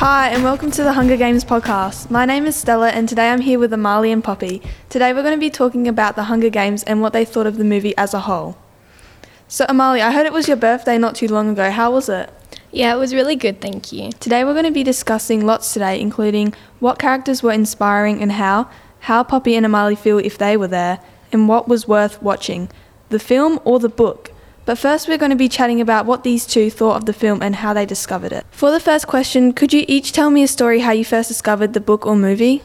Hi, and welcome to the Hunger Games podcast. My name is Stella, and today I'm here with Amali and Poppy. Today we're going to be talking about the Hunger Games and what they thought of the movie as a whole. So, Amali, I heard it was your birthday not too long ago. How was it? Yeah, it was really good, thank you. Today we're going to be discussing lots today, including what characters were inspiring and how, how Poppy and Amali feel if they were there, and what was worth watching, the film or the book. But first, we're going to be chatting about what these two thought of the film and how they discovered it. For the first question, could you each tell me a story how you first discovered the book or movie?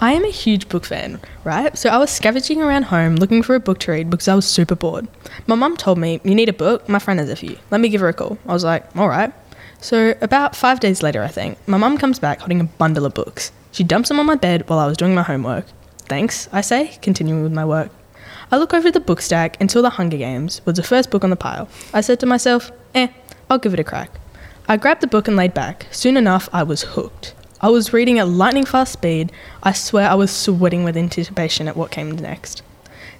I am a huge book fan, right? So I was scavenging around home looking for a book to read because I was super bored. My mum told me, You need a book? My friend has a few. Let me give her a call. I was like, All right. So about five days later, I think, my mum comes back holding a bundle of books. She dumps them on my bed while I was doing my homework. Thanks, I say, continuing with my work. I look over the book stack until The Hunger Games was the first book on the pile. I said to myself, eh, I'll give it a crack. I grabbed the book and laid back. Soon enough, I was hooked. I was reading at lightning fast speed. I swear I was sweating with anticipation at what came next.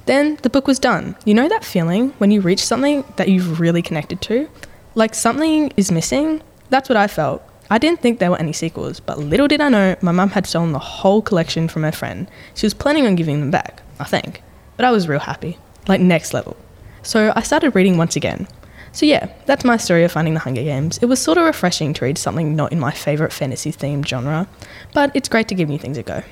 Then the book was done. You know that feeling when you reach something that you've really connected to? Like something is missing? That's what I felt. I didn't think there were any sequels, but little did I know my mum had stolen the whole collection from her friend. She was planning on giving them back, I think. But I was real happy. Like next level. So I started reading once again. So yeah, that's my story of finding the Hunger Games. It was sort of refreshing to read something not in my favourite fantasy themed genre, but it's great to give new things a go.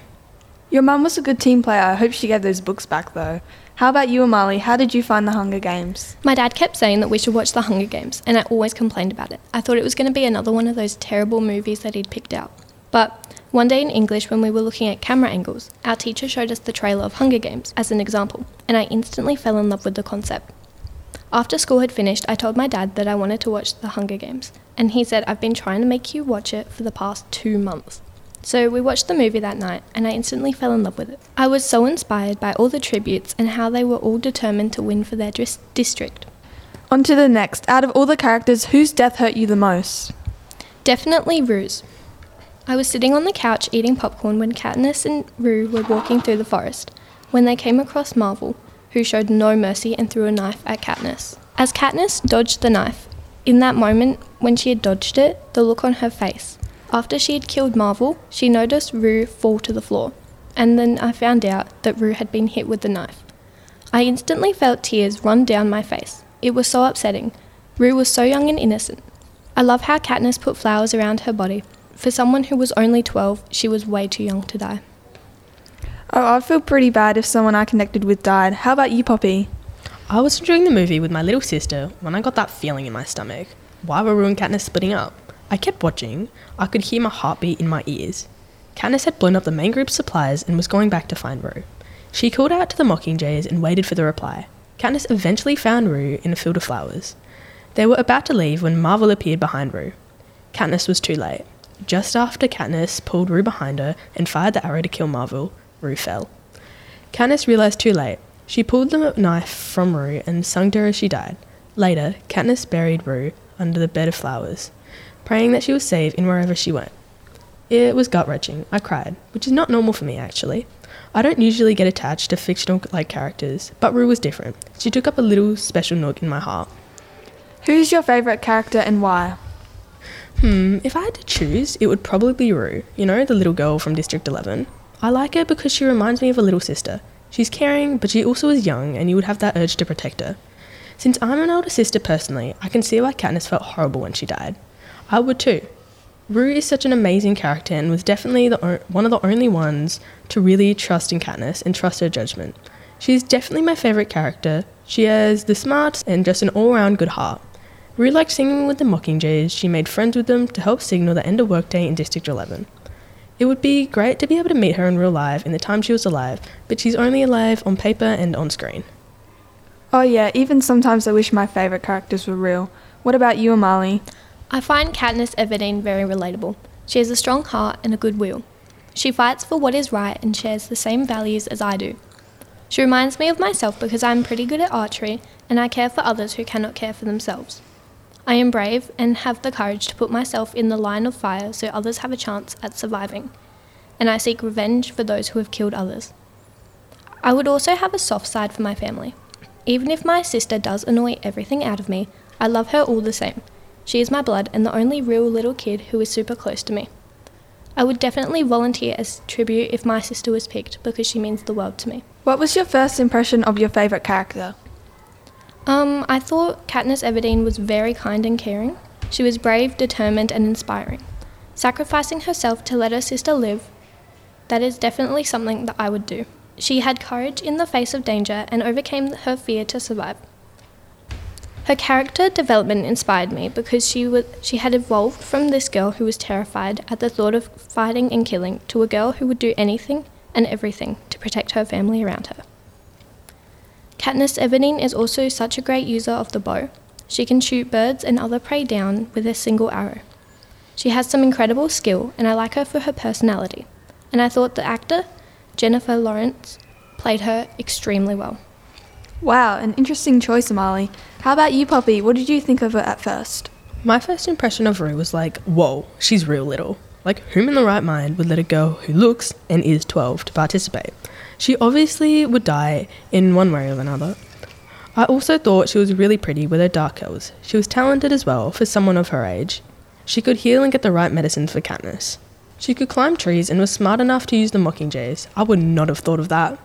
Your mum was a good team player. I hope she gave those books back though. How about you, Amali? How did you find the Hunger Games? My dad kept saying that we should watch The Hunger Games, and I always complained about it. I thought it was going to be another one of those terrible movies that he'd picked out. But one day in English, when we were looking at camera angles, our teacher showed us the trailer of Hunger Games as an example, and I instantly fell in love with the concept. After school had finished, I told my dad that I wanted to watch The Hunger Games, and he said, I've been trying to make you watch it for the past two months. So we watched the movie that night, and I instantly fell in love with it. I was so inspired by all the tributes and how they were all determined to win for their dis- district. On to the next. Out of all the characters, whose death hurt you the most? Definitely Rue's. I was sitting on the couch eating popcorn when Katniss and Rue were walking through the forest, when they came across Marvel, who showed no mercy and threw a knife at Katniss. As Katniss dodged the knife, in that moment when she had dodged it, the look on her face. After she had killed Marvel, she noticed Rue fall to the floor, and then I found out that Rue had been hit with the knife. I instantly felt tears run down my face. It was so upsetting. Rue was so young and innocent. I love how Katniss put flowers around her body. For someone who was only 12, she was way too young to die. Oh, I'd feel pretty bad if someone I connected with died. How about you, Poppy? I was enjoying the movie with my little sister when I got that feeling in my stomach. Why were Rue and Katniss splitting up? I kept watching. I could hear my heartbeat in my ears. Katniss had blown up the main group's supplies and was going back to find Rue. She called out to the Mockingjays and waited for the reply. Katniss eventually found Rue in a field of flowers. They were about to leave when Marvel appeared behind Rue. Katniss was too late. Just after Katniss pulled Rue behind her and fired the arrow to kill Marvel, Rue fell. Katniss realized too late. She pulled the knife from Rue and sung to her as she died. Later, Katniss buried Rue under the bed of flowers, praying that she was safe in wherever she went. It was gut wrenching. I cried, which is not normal for me actually. I don't usually get attached to fictional like characters, but Rue was different. She took up a little special nook in my heart. Who's your favourite character and why? Hmm, if I had to choose, it would probably be Rue, you know, the little girl from District 11. I like her because she reminds me of a little sister. She's caring, but she also is young, and you would have that urge to protect her. Since I'm an older sister personally, I can see why Katniss felt horrible when she died. I would too. Rue is such an amazing character and was definitely the o- one of the only ones to really trust in Katniss and trust her judgment. She's definitely my favourite character. She has the smarts and just an all round good heart. Rue liked singing with the Mockingjays. She made friends with them to help signal the end of workday in District 11. It would be great to be able to meet her in real life in the time she was alive, but she's only alive on paper and on screen. Oh, yeah, even sometimes I wish my favourite characters were real. What about you, Amali? I find Katniss Everdeen very relatable. She has a strong heart and a good will. She fights for what is right and shares the same values as I do. She reminds me of myself because I am pretty good at archery and I care for others who cannot care for themselves. I am brave and have the courage to put myself in the line of fire so others have a chance at surviving. And I seek revenge for those who have killed others. I would also have a soft side for my family. Even if my sister does annoy everything out of me, I love her all the same. She is my blood and the only real little kid who is super close to me. I would definitely volunteer as tribute if my sister was picked because she means the world to me. What was your first impression of your favourite character? Um, I thought Katniss Everdeen was very kind and caring. She was brave, determined, and inspiring. Sacrificing herself to let her sister live, that is definitely something that I would do. She had courage in the face of danger and overcame her fear to survive. Her character development inspired me because she was she had evolved from this girl who was terrified at the thought of fighting and killing to a girl who would do anything and everything to protect her family around her. Katniss Everdeen is also such a great user of the bow. She can shoot birds and other prey down with a single arrow. She has some incredible skill, and I like her for her personality. And I thought the actor, Jennifer Lawrence, played her extremely well. Wow, an interesting choice, Amali. How about you, Poppy? What did you think of her at first? My first impression of Rue was like, whoa, she's real little. Like, whom in the right mind would let a girl who looks and is 12 to participate? She obviously would die in one way or another. I also thought she was really pretty with her dark curls. She was talented as well for someone of her age. She could heal and get the right medicines for Katniss. She could climb trees and was smart enough to use the mockingjays. I would not have thought of that.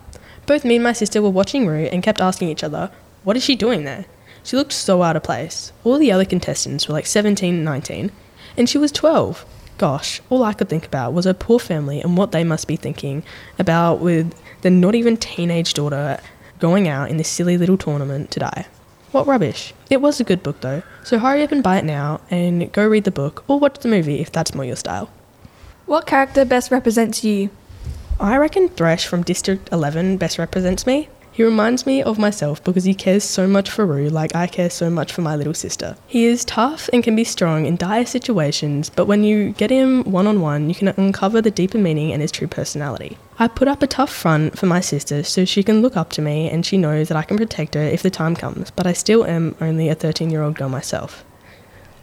Both me and my sister were watching Rue and kept asking each other, what is she doing there? She looked so out of place. All the other contestants were like 17 and 19, and she was 12. Gosh, all I could think about was her poor family and what they must be thinking about with the not even teenage daughter going out in this silly little tournament to die. What rubbish. It was a good book though, so hurry up and buy it now and go read the book or watch the movie if that's more your style. What character best represents you? I reckon Thresh from District 11 best represents me. He reminds me of myself because he cares so much for Rue like I care so much for my little sister. He is tough and can be strong in dire situations, but when you get him one on one, you can uncover the deeper meaning and his true personality. I put up a tough front for my sister so she can look up to me and she knows that I can protect her if the time comes, but I still am only a 13 year old girl myself.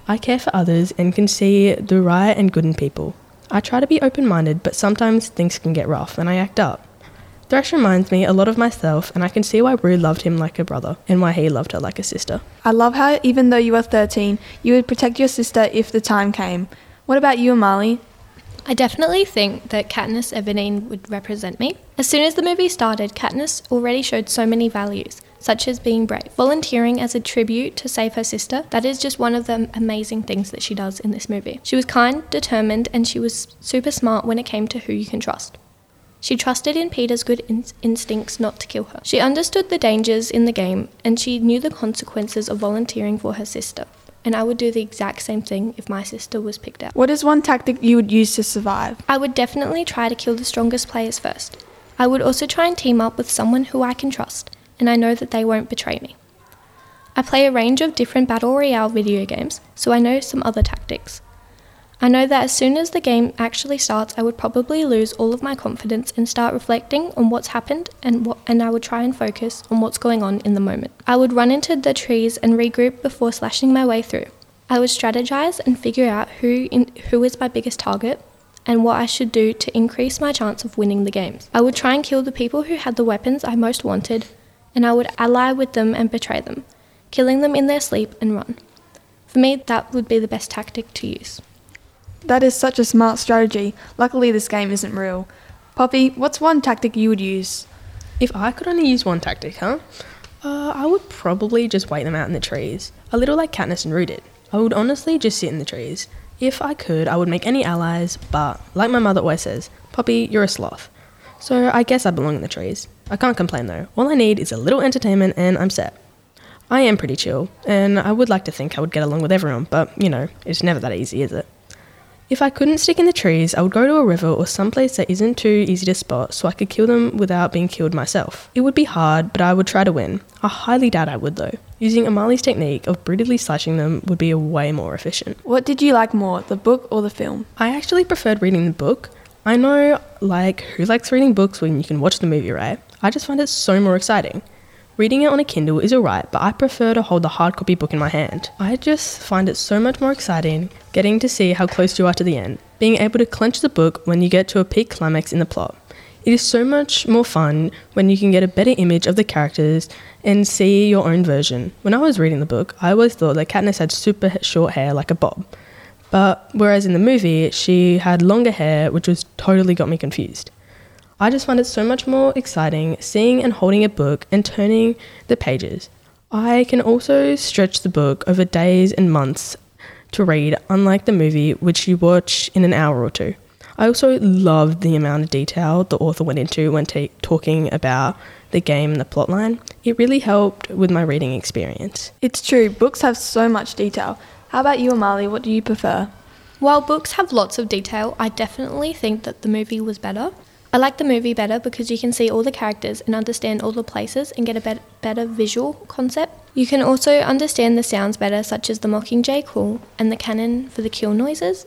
I care for others and can see the right and good in people. I try to be open minded, but sometimes things can get rough and I act up. Thresh reminds me a lot of myself, and I can see why Rue loved him like a brother and why he loved her like a sister. I love how, even though you were 13, you would protect your sister if the time came. What about you, Amali? I definitely think that Katniss Everdeen would represent me. As soon as the movie started, Katniss already showed so many values, such as being brave, volunteering as a tribute to save her sister. That is just one of the amazing things that she does in this movie. She was kind, determined, and she was super smart when it came to who you can trust. She trusted in Peeta's good in- instincts not to kill her. She understood the dangers in the game and she knew the consequences of volunteering for her sister. And I would do the exact same thing if my sister was picked out. What is one tactic you would use to survive? I would definitely try to kill the strongest players first. I would also try and team up with someone who I can trust, and I know that they won't betray me. I play a range of different Battle Royale video games, so I know some other tactics. I know that as soon as the game actually starts, I would probably lose all of my confidence and start reflecting on what's happened and what, and I would try and focus on what's going on in the moment. I would run into the trees and regroup before slashing my way through. I would strategize and figure out who in, who is my biggest target and what I should do to increase my chance of winning the games. I would try and kill the people who had the weapons I most wanted, and I would ally with them and betray them, killing them in their sleep and run. For me, that would be the best tactic to use. That is such a smart strategy. Luckily, this game isn't real. Poppy, what's one tactic you would use? If I could only use one tactic, huh? Uh, I would probably just wait them out in the trees, a little like Katniss and Rue did. I would honestly just sit in the trees. If I could, I would make any allies, but like my mother always says, Poppy, you're a sloth. So I guess I belong in the trees. I can't complain though. All I need is a little entertainment and I'm set. I am pretty chill, and I would like to think I would get along with everyone, but you know, it's never that easy, is it? If I couldn't stick in the trees, I would go to a river or someplace that isn't too easy to spot so I could kill them without being killed myself. It would be hard, but I would try to win. I highly doubt I would though. Using Amali's technique of brutally slashing them would be a way more efficient. What did you like more, the book or the film? I actually preferred reading the book. I know, like, who likes reading books when you can watch the movie, right? I just find it so more exciting. Reading it on a Kindle is alright, but I prefer to hold the hard copy book in my hand. I just find it so much more exciting getting to see how close you are to the end, being able to clench the book when you get to a peak climax in the plot. It is so much more fun when you can get a better image of the characters and see your own version. When I was reading the book, I always thought that Katniss had super short hair like a bob. But whereas in the movie, she had longer hair, which was totally got me confused. I just find it so much more exciting seeing and holding a book and turning the pages. I can also stretch the book over days and months to read, unlike the movie, which you watch in an hour or two. I also loved the amount of detail the author went into when ta talking about the game and the plotline. It really helped with my reading experience. It's true, books have so much detail. How about you, Amali? What do you prefer? While books have lots of detail, I definitely think that the movie was better. I like the movie better because you can see all the characters and understand all the places and get a bet- better visual concept. You can also understand the sounds better, such as the mockingjay call and the cannon for the kill noises.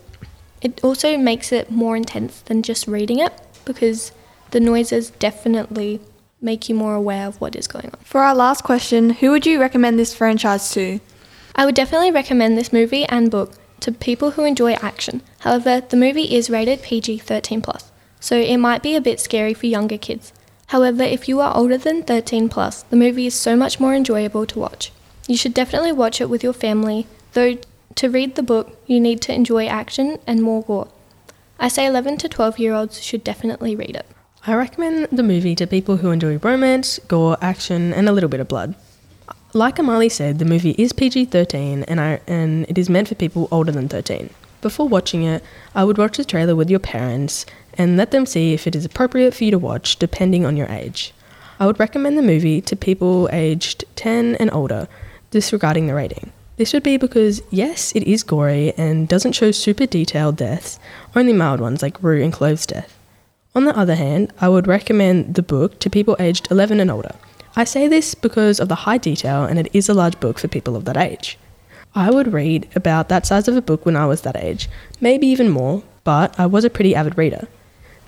It also makes it more intense than just reading it because the noises definitely make you more aware of what is going on. For our last question, who would you recommend this franchise to? I would definitely recommend this movie and book to people who enjoy action. However, the movie is rated PG 13 plus, so it might be a bit scary for younger kids. However, if you are older than 13 plus, the movie is so much more enjoyable to watch. You should definitely watch it with your family, though to read the book, you need to enjoy action and more gore. I say 11 to 12 year olds should definitely read it. I recommend the movie to people who enjoy romance, gore, action, and a little bit of blood. Like Amali said, the movie is PG 13 and, and it is meant for people older than 13. Before watching it, I would watch the trailer with your parents and let them see if it is appropriate for you to watch depending on your age. I would recommend the movie to people aged 10 and older, disregarding the rating. This would be because, yes, it is gory and doesn't show super detailed deaths, only mild ones like Rue and Clove's death. On the other hand, I would recommend the book to people aged 11 and older. I say this because of the high detail and it is a large book for people of that age. I would read about that size of a book when I was that age, maybe even more, but I was a pretty avid reader.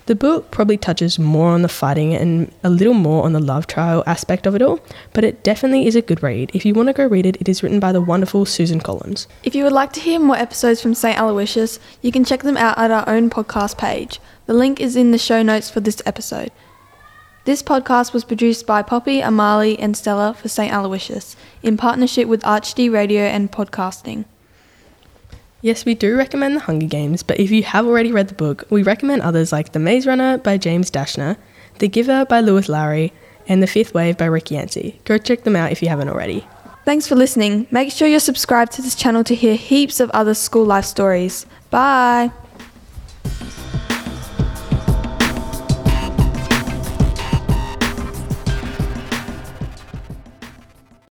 The book probably touches more on the fighting and a little more on the love trial aspect of it all, but it definitely is a good read. If you want to go read it, it is written by the wonderful Susan Collins. If you would like to hear more episodes from St. Aloysius, you can check them out at our own podcast page. The link is in the show notes for this episode. This podcast was produced by Poppy, Amali, and Stella for St. Aloysius in partnership with ArchD Radio and Podcasting. Yes, we do recommend The Hunger Games, but if you have already read the book, we recommend others like The Maze Runner by James Dashner, The Giver by Lois Lowry, and The Fifth Wave by Rick Yancey. Go check them out if you haven't already. Thanks for listening. Make sure you're subscribed to this channel to hear heaps of other school life stories. Bye!